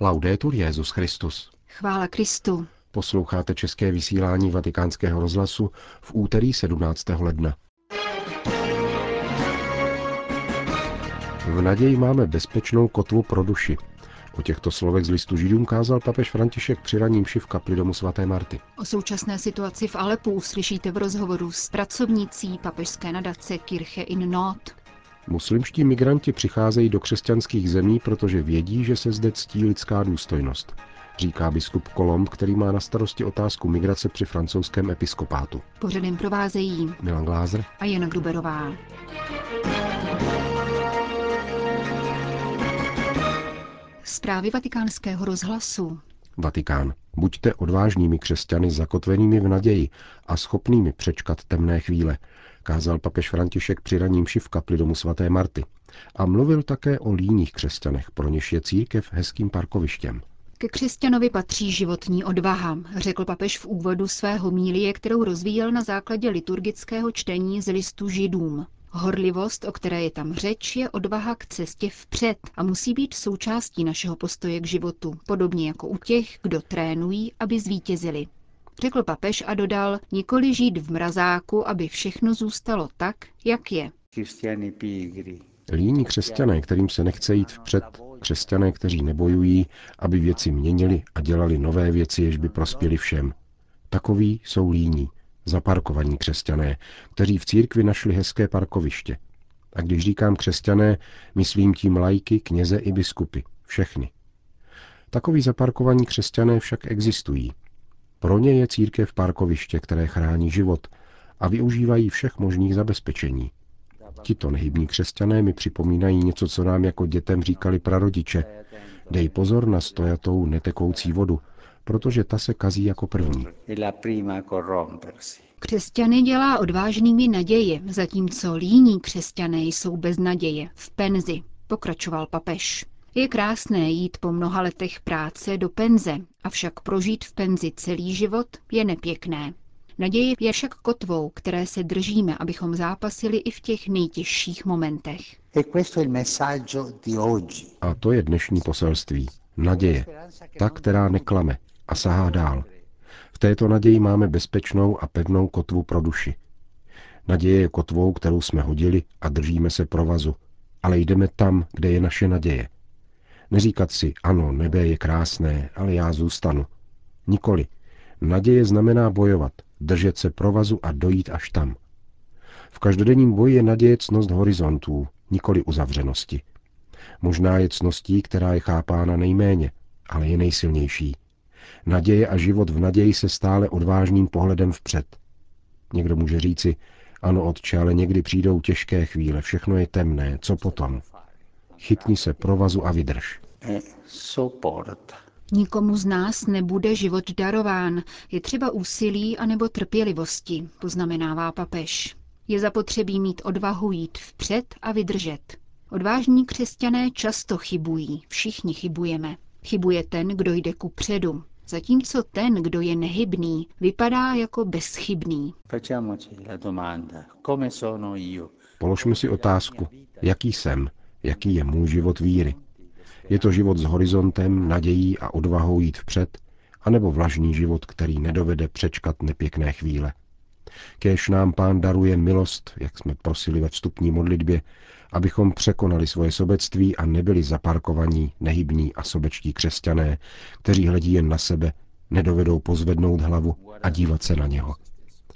Laudetur Jezus Christus. Chvála Kristu. Posloucháte české vysílání Vatikánského rozhlasu v úterý 17. ledna. V naději máme bezpečnou kotvu pro duši. O těchto slovech z listu Židům kázal papež František při raním v kapli domu svaté Marty. O současné situaci v Alepu uslyšíte v rozhovoru s pracovnící papežské nadace Kirche in Not. Muslimští migranti přicházejí do křesťanských zemí, protože vědí, že se zde ctí lidská důstojnost, říká biskup Kolomb, který má na starosti otázku migrace při francouzském episkopátu. Pořadem provázejí Milan Glázer a Jana Gruberová. Zprávy vatikánského rozhlasu. Vatikán. Buďte odvážnými křesťany zakotvenými v naději a schopnými přečkat temné chvíle, kázal papež František při raním v kapli domu svaté Marty. A mluvil také o líních křesťanech, pro něž je církev hezkým parkovištěm. Ke křesťanovi patří životní odvaha, řekl papež v úvodu svého mílie, kterou rozvíjel na základě liturgického čtení z listu židům. Horlivost, o které je tam řeč, je odvaha k cestě vpřed a musí být součástí našeho postoje k životu, podobně jako u těch, kdo trénují, aby zvítězili. Řekl papež a dodal, nikoli žít v mrazáku, aby všechno zůstalo tak, jak je. Líní křesťané, kterým se nechce jít vpřed, křesťané, kteří nebojují, aby věci měnili a dělali nové věci, jež by prospěli všem. Takoví jsou líní, zaparkovaní křesťané, kteří v církvi našli hezké parkoviště. A když říkám křesťané, myslím tím lajky, kněze i biskupy, všechny. Takoví zaparkovaní křesťané však existují. Pro ně je církev parkoviště, které chrání život a využívají všech možných zabezpečení. Tito nehybní křesťané mi připomínají něco, co nám jako dětem říkali prarodiče. Dej pozor na stojatou netekoucí vodu, protože ta se kazí jako první. Křesťany dělá odvážnými naděje, zatímco líní křesťané jsou bez naděje, v penzi, pokračoval papež. Je krásné jít po mnoha letech práce do penze, avšak prožít v penzi celý život je nepěkné. Naděje je však kotvou, které se držíme, abychom zápasili i v těch nejtěžších momentech. A to je dnešní poselství. Naděje. Ta, která neklame a sahá dál. V této naději máme bezpečnou a pevnou kotvu pro duši. Naděje je kotvou, kterou jsme hodili a držíme se provazu, ale jdeme tam, kde je naše naděje. Neříkat si, ano, nebe je krásné, ale já zůstanu. Nikoli. Naděje znamená bojovat, držet se provazu a dojít až tam. V každodenním boji je naděje cnost horizontů, nikoli uzavřenosti. Možná je cností, která je chápána nejméně, ale je nejsilnější. Naděje a život v naději se stále odvážným pohledem vpřed. Někdo může říci, ano, otče, ale někdy přijdou těžké chvíle, všechno je temné, co potom? Chytni se provazu a vydrž. Nikomu z nás nebude život darován, je třeba úsilí anebo trpělivosti, poznamenává papež. Je zapotřebí mít odvahu jít vpřed a vydržet. Odvážní křesťané často chybují, všichni chybujeme. Chybuje ten, kdo jde ku předu, zatímco ten, kdo je nehybný, vypadá jako bezchybný. Položme si otázku, jaký jsem, jaký je můj život víry. Je to život s horizontem, nadějí a odvahou jít vpřed, anebo vlažný život, který nedovede přečkat nepěkné chvíle. Kéž nám pán daruje milost, jak jsme prosili ve vstupní modlitbě, abychom překonali svoje sobectví a nebyli zaparkovaní, nehybní a sobečtí křesťané, kteří hledí jen na sebe, nedovedou pozvednout hlavu a dívat se na něho.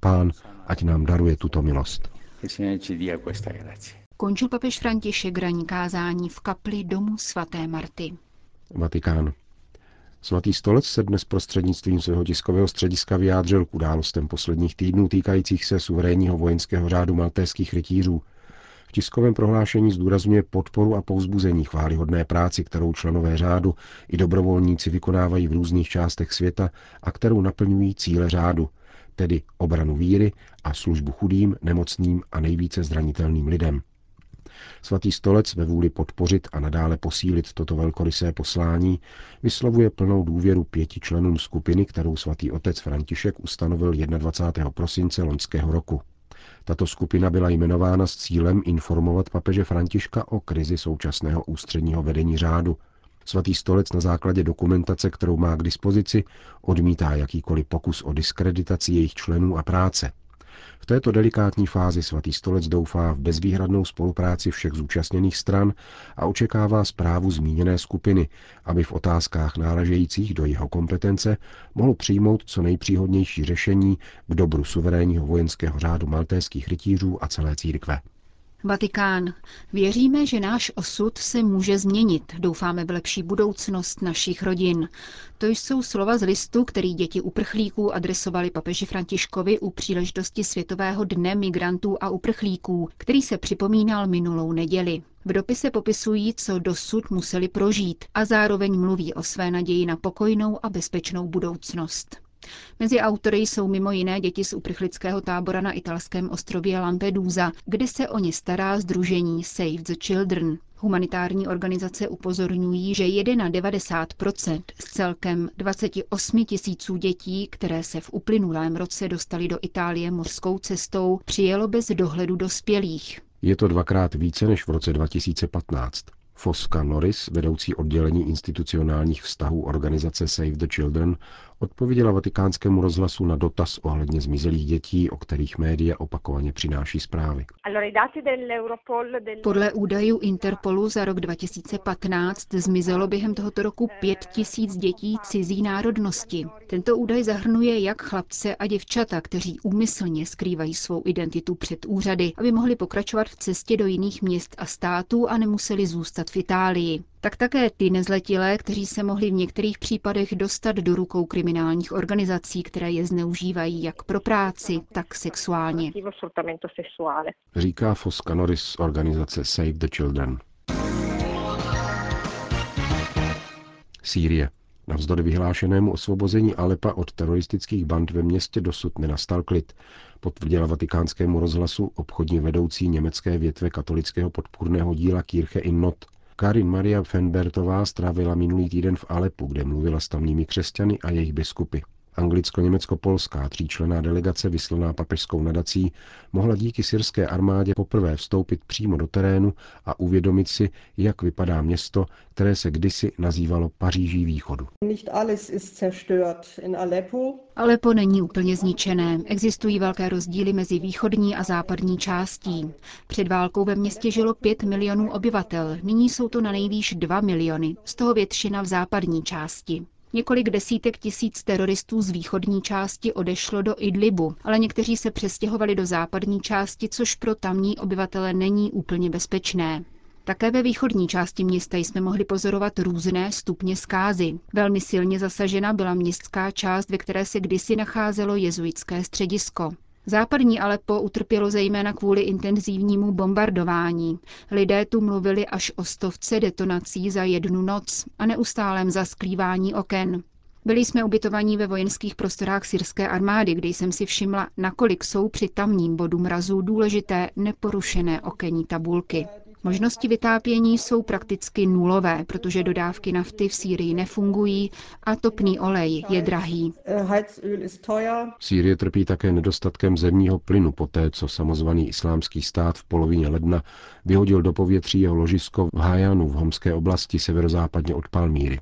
Pán, ať nám daruje tuto milost. Končil papež František raní kázání v kapli domu svaté Marty. Vatikán. Svatý stolec se dnes prostřednictvím svého tiskového střediska vyjádřil k událostem posledních týdnů týkajících se suverénního vojenského řádu maltéských rytířů. V tiskovém prohlášení zdůrazňuje podporu a pouzbuzení chválihodné práci, kterou členové řádu i dobrovolníci vykonávají v různých částech světa a kterou naplňují cíle řádu, tedy obranu víry a službu chudým, nemocným a nejvíce zranitelným lidem. Svatý stolec ve vůli podpořit a nadále posílit toto velkorysé poslání vyslovuje plnou důvěru pěti členům skupiny, kterou svatý otec František ustanovil 21. prosince loňského roku. Tato skupina byla jmenována s cílem informovat papeže Františka o krizi současného ústředního vedení řádu. Svatý stolec na základě dokumentace, kterou má k dispozici, odmítá jakýkoliv pokus o diskreditaci jejich členů a práce. V této delikátní fázi svatý stolec doufá v bezvýhradnou spolupráci všech zúčastněných stran a očekává zprávu zmíněné skupiny, aby v otázkách náležejících do jeho kompetence mohl přijmout co nejpříhodnější řešení k dobru suverénního vojenského řádu maltéských rytířů a celé církve. Vatikán. Věříme, že náš osud se může změnit. Doufáme v lepší budoucnost našich rodin. To jsou slova z listu, který děti uprchlíků adresovali papeži Františkovi u příležitosti Světového dne migrantů a uprchlíků, který se připomínal minulou neděli. V dopise popisují, co dosud museli prožít a zároveň mluví o své naději na pokojnou a bezpečnou budoucnost. Mezi autory jsou mimo jiné děti z uprchlického tábora na italském ostrově Lampedusa, kde se o ně stará združení Save the Children. Humanitární organizace upozorňují, že 91% z celkem 28 tisíců dětí, které se v uplynulém roce dostali do Itálie mořskou cestou, přijelo bez dohledu dospělých. Je to dvakrát více než v roce 2015. Foska Norris, vedoucí oddělení institucionálních vztahů organizace Save the Children, odpověděla vatikánskému rozhlasu na dotaz ohledně zmizelých dětí, o kterých média opakovaně přináší zprávy. Podle údajů Interpolu za rok 2015 zmizelo během tohoto roku pět tisíc dětí cizí národnosti. Tento údaj zahrnuje jak chlapce a děvčata, kteří úmyslně skrývají svou identitu před úřady, aby mohli pokračovat v cestě do jiných měst a států a nemuseli zůstat v Itálii tak také ty nezletilé, kteří se mohli v některých případech dostat do rukou kriminálních organizací, které je zneužívají jak pro práci, tak sexuálně. Říká Foska Norris organizace Save the Children. Sýrie. Navzdory vyhlášenému osvobození Alepa od teroristických band ve městě dosud nenastal klid, potvrdila vatikánskému rozhlasu obchodní vedoucí německé větve katolického podpůrného díla Kirche in Not Karin Maria Fenbertová strávila minulý týden v Alepu, kde mluvila s tamními křesťany a jejich biskupy. Anglicko-německo-polská tříčlená delegace vyslaná papežskou nadací mohla díky syrské armádě poprvé vstoupit přímo do terénu a uvědomit si, jak vypadá město, které se kdysi nazývalo Paříží východu. Alepo není úplně zničené. Existují velké rozdíly mezi východní a západní částí. Před válkou ve městě žilo 5 milionů obyvatel, nyní jsou to na nejvýš 2 miliony, z toho většina v západní části. Několik desítek tisíc teroristů z východní části odešlo do Idlibu, ale někteří se přestěhovali do západní části, což pro tamní obyvatele není úplně bezpečné. Také ve východní části města jsme mohli pozorovat různé stupně zkázy. Velmi silně zasažena byla městská část, ve které se kdysi nacházelo jezuitské středisko. Západní Alepo utrpělo zejména kvůli intenzivnímu bombardování. Lidé tu mluvili až o stovce detonací za jednu noc a neustálém zasklívání oken. Byli jsme ubytovaní ve vojenských prostorách syrské armády, kde jsem si všimla, nakolik jsou při tamním bodu mrazů důležité neporušené okenní tabulky. Možnosti vytápění jsou prakticky nulové, protože dodávky nafty v Sýrii nefungují a topný olej je drahý. Sýrie trpí také nedostatkem zemního plynu poté, co samozvaný islámský stát v polovině ledna vyhodil do povětří jeho ložisko v Hajanu v Homské oblasti severozápadně od Palmíry.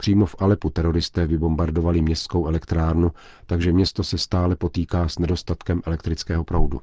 Přímo v Alepu teroristé vybombardovali městskou elektrárnu, takže město se stále potýká s nedostatkem elektrického proudu.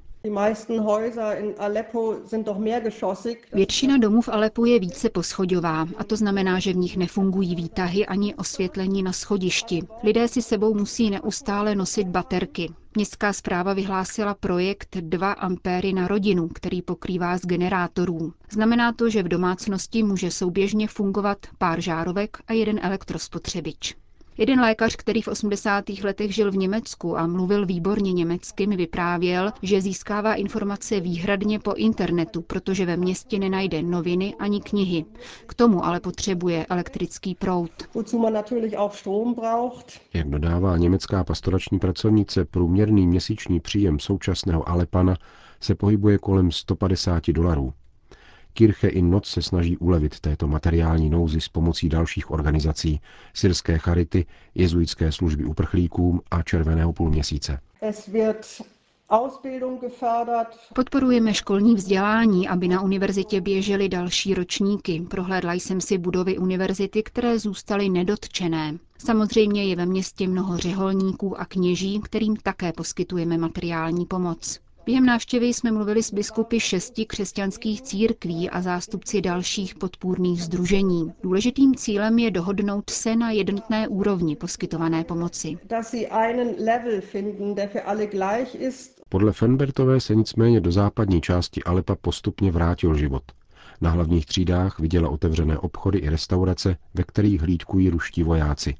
Většina domů v Alepu je více poschodová a to znamená, že v nich nefungují výtahy ani osvětlení na schodišti. Lidé si sebou musí neustále nosit baterky. Městská zpráva vyhlásila projekt 2 ampéry na rodinu, který pokrývá z generátorů. Znamená to, že v domácnosti může souběžně fungovat pár žárovek a jeden elektrospotřebič. Jeden lékař, který v 80. letech žil v Německu a mluvil výborně německy, mi vyprávěl, že získává informace výhradně po internetu, protože ve městě nenajde noviny ani knihy. K tomu ale potřebuje elektrický proud. Jak dodává německá pastorační pracovnice, průměrný měsíční příjem současného Alepana se pohybuje kolem 150 dolarů. Kirche in Noc se snaží ulevit této materiální nouzi s pomocí dalších organizací, syrské charity, jezuitské služby uprchlíkům a Červeného půlměsíce. Podporujeme školní vzdělání, aby na univerzitě běžely další ročníky. Prohlédla jsem si budovy univerzity, které zůstaly nedotčené. Samozřejmě je ve městě mnoho řeholníků a kněží, kterým také poskytujeme materiální pomoc. Během návštěvy jsme mluvili s biskupy šesti křesťanských církví a zástupci dalších podpůrných združení. Důležitým cílem je dohodnout se na jednotné úrovni poskytované pomoci. Podle Fenbertové se nicméně do západní části Alepa postupně vrátil život. Na hlavních třídách viděla otevřené obchody i restaurace, ve kterých hlídkují ruští vojáci.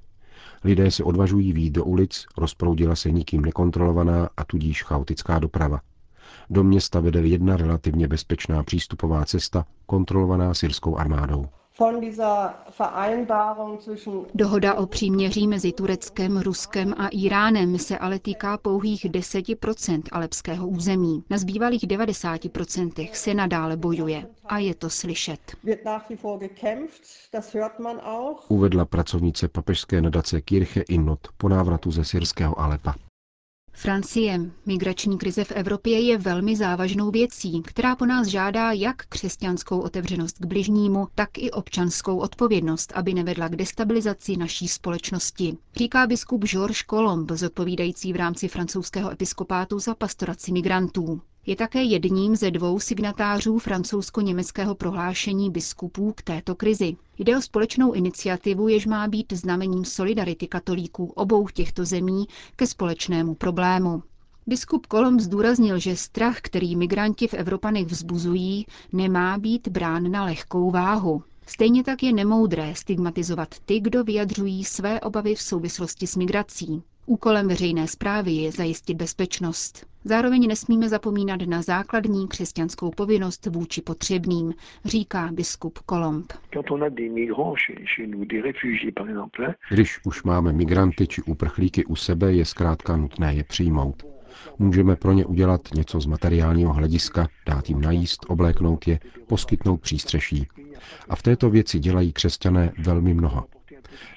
Lidé se odvažují výjít do ulic, rozproudila se nikým nekontrolovaná a tudíž chaotická doprava. Do města vede jedna relativně bezpečná přístupová cesta, kontrolovaná syrskou armádou. Dohoda o příměří mezi Tureckem, Ruskem a Iránem se ale týká pouhých 10% alepského území. Na zbývalých 90% se nadále bojuje. A je to slyšet. Uvedla pracovnice papežské nadace Kirche Innot po návratu ze syrského Alepa. Francie. Migrační krize v Evropě je velmi závažnou věcí, která po nás žádá jak křesťanskou otevřenost k bližnímu, tak i občanskou odpovědnost, aby nevedla k destabilizaci naší společnosti. Říká biskup Georges Colomb, zodpovídající v rámci francouzského episkopátu za pastoraci migrantů. Je také jedním ze dvou signatářů francouzsko-německého prohlášení biskupů k této krizi. Jde o společnou iniciativu, jež má být znamením solidarity katolíků obou těchto zemí ke společnému problému. Biskup Kolom zdůraznil, že strach, který migranti v Evropanech vzbuzují, nemá být brán na lehkou váhu. Stejně tak je nemoudré stigmatizovat ty, kdo vyjadřují své obavy v souvislosti s migrací. Úkolem veřejné zprávy je zajistit bezpečnost. Zároveň nesmíme zapomínat na základní křesťanskou povinnost vůči potřebným, říká biskup Kolomb. Když už máme migranty či uprchlíky u sebe, je zkrátka nutné je přijmout. Můžeme pro ně udělat něco z materiálního hlediska, dát jim najíst, obléknout je, poskytnout přístřeší. A v této věci dělají křesťané velmi mnoho.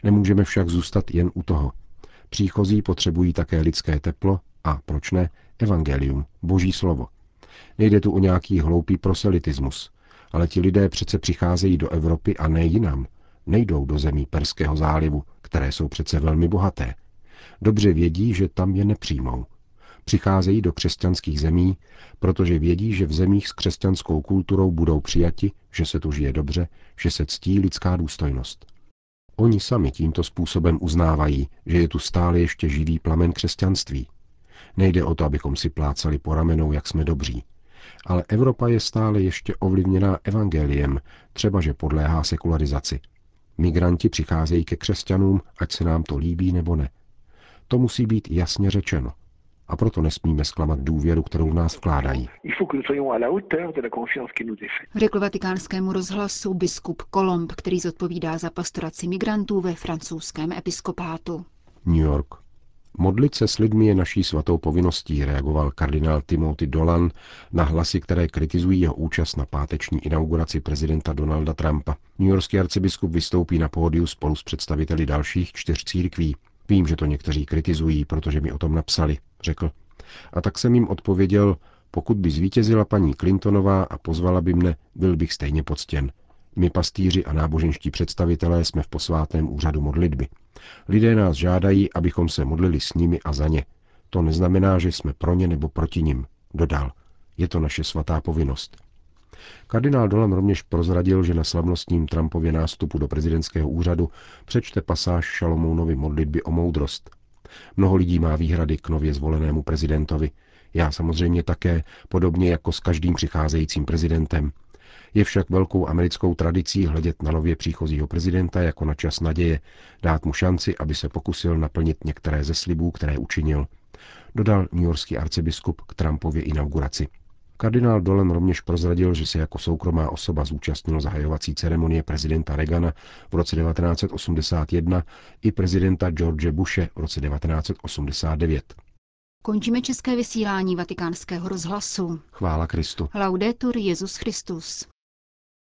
Nemůžeme však zůstat jen u toho. Příchozí potřebují také lidské teplo a, proč ne, evangelium, boží slovo. Nejde tu o nějaký hloupý proselitismus, ale ti lidé přece přicházejí do Evropy a ne jinam. Nejdou do zemí Perského zálivu, které jsou přece velmi bohaté. Dobře vědí, že tam je nepřijmou. Přicházejí do křesťanských zemí, protože vědí, že v zemích s křesťanskou kulturou budou přijati, že se tu žije dobře, že se ctí lidská důstojnost. Oni sami tímto způsobem uznávají, že je tu stále ještě živý plamen křesťanství. Nejde o to, abychom si plácali po ramenou, jak jsme dobří. Ale Evropa je stále ještě ovlivněná evangeliem, třeba že podléhá sekularizaci. Migranti přicházejí ke křesťanům, ať se nám to líbí nebo ne. To musí být jasně řečeno a proto nesmíme zklamat důvěru, kterou v nás vkládají. Řekl vatikánskému rozhlasu biskup Kolomb, který zodpovídá za pastoraci migrantů ve francouzském episkopátu. New York. Modlit se s lidmi je naší svatou povinností, reagoval kardinál Timothy Dolan na hlasy, které kritizují jeho účast na páteční inauguraci prezidenta Donalda Trumpa. New Yorkský arcibiskup vystoupí na pódiu spolu s představiteli dalších čtyř církví. Vím, že to někteří kritizují, protože mi o tom napsali, řekl. A tak jsem jim odpověděl, pokud by zvítězila paní Clintonová a pozvala by mne, byl bych stejně poctěn. My pastýři a náboženští představitelé jsme v posvátném úřadu modlitby. Lidé nás žádají, abychom se modlili s nimi a za ně. To neznamená, že jsme pro ně nebo proti nim, dodal. Je to naše svatá povinnost. Kardinál Dolan rovněž prozradil, že na slavnostním Trumpově nástupu do prezidentského úřadu přečte pasáž Šalomounovi modlitby o moudrost. Mnoho lidí má výhrady k nově zvolenému prezidentovi. Já samozřejmě také, podobně jako s každým přicházejícím prezidentem. Je však velkou americkou tradicí hledět na nově příchozího prezidenta jako na čas naděje, dát mu šanci, aby se pokusil naplnit některé ze slibů, které učinil, dodal newyorský arcibiskup k Trumpově inauguraci. Kardinál Dolan rovněž prozradil, že se jako soukromá osoba zúčastnil zahajovací ceremonie prezidenta Reagana v roce 1981 i prezidenta George Bushe v roce 1989. Končíme české vysílání vatikánského rozhlasu. Chvála Kristu. Laudetur Jezus Christus.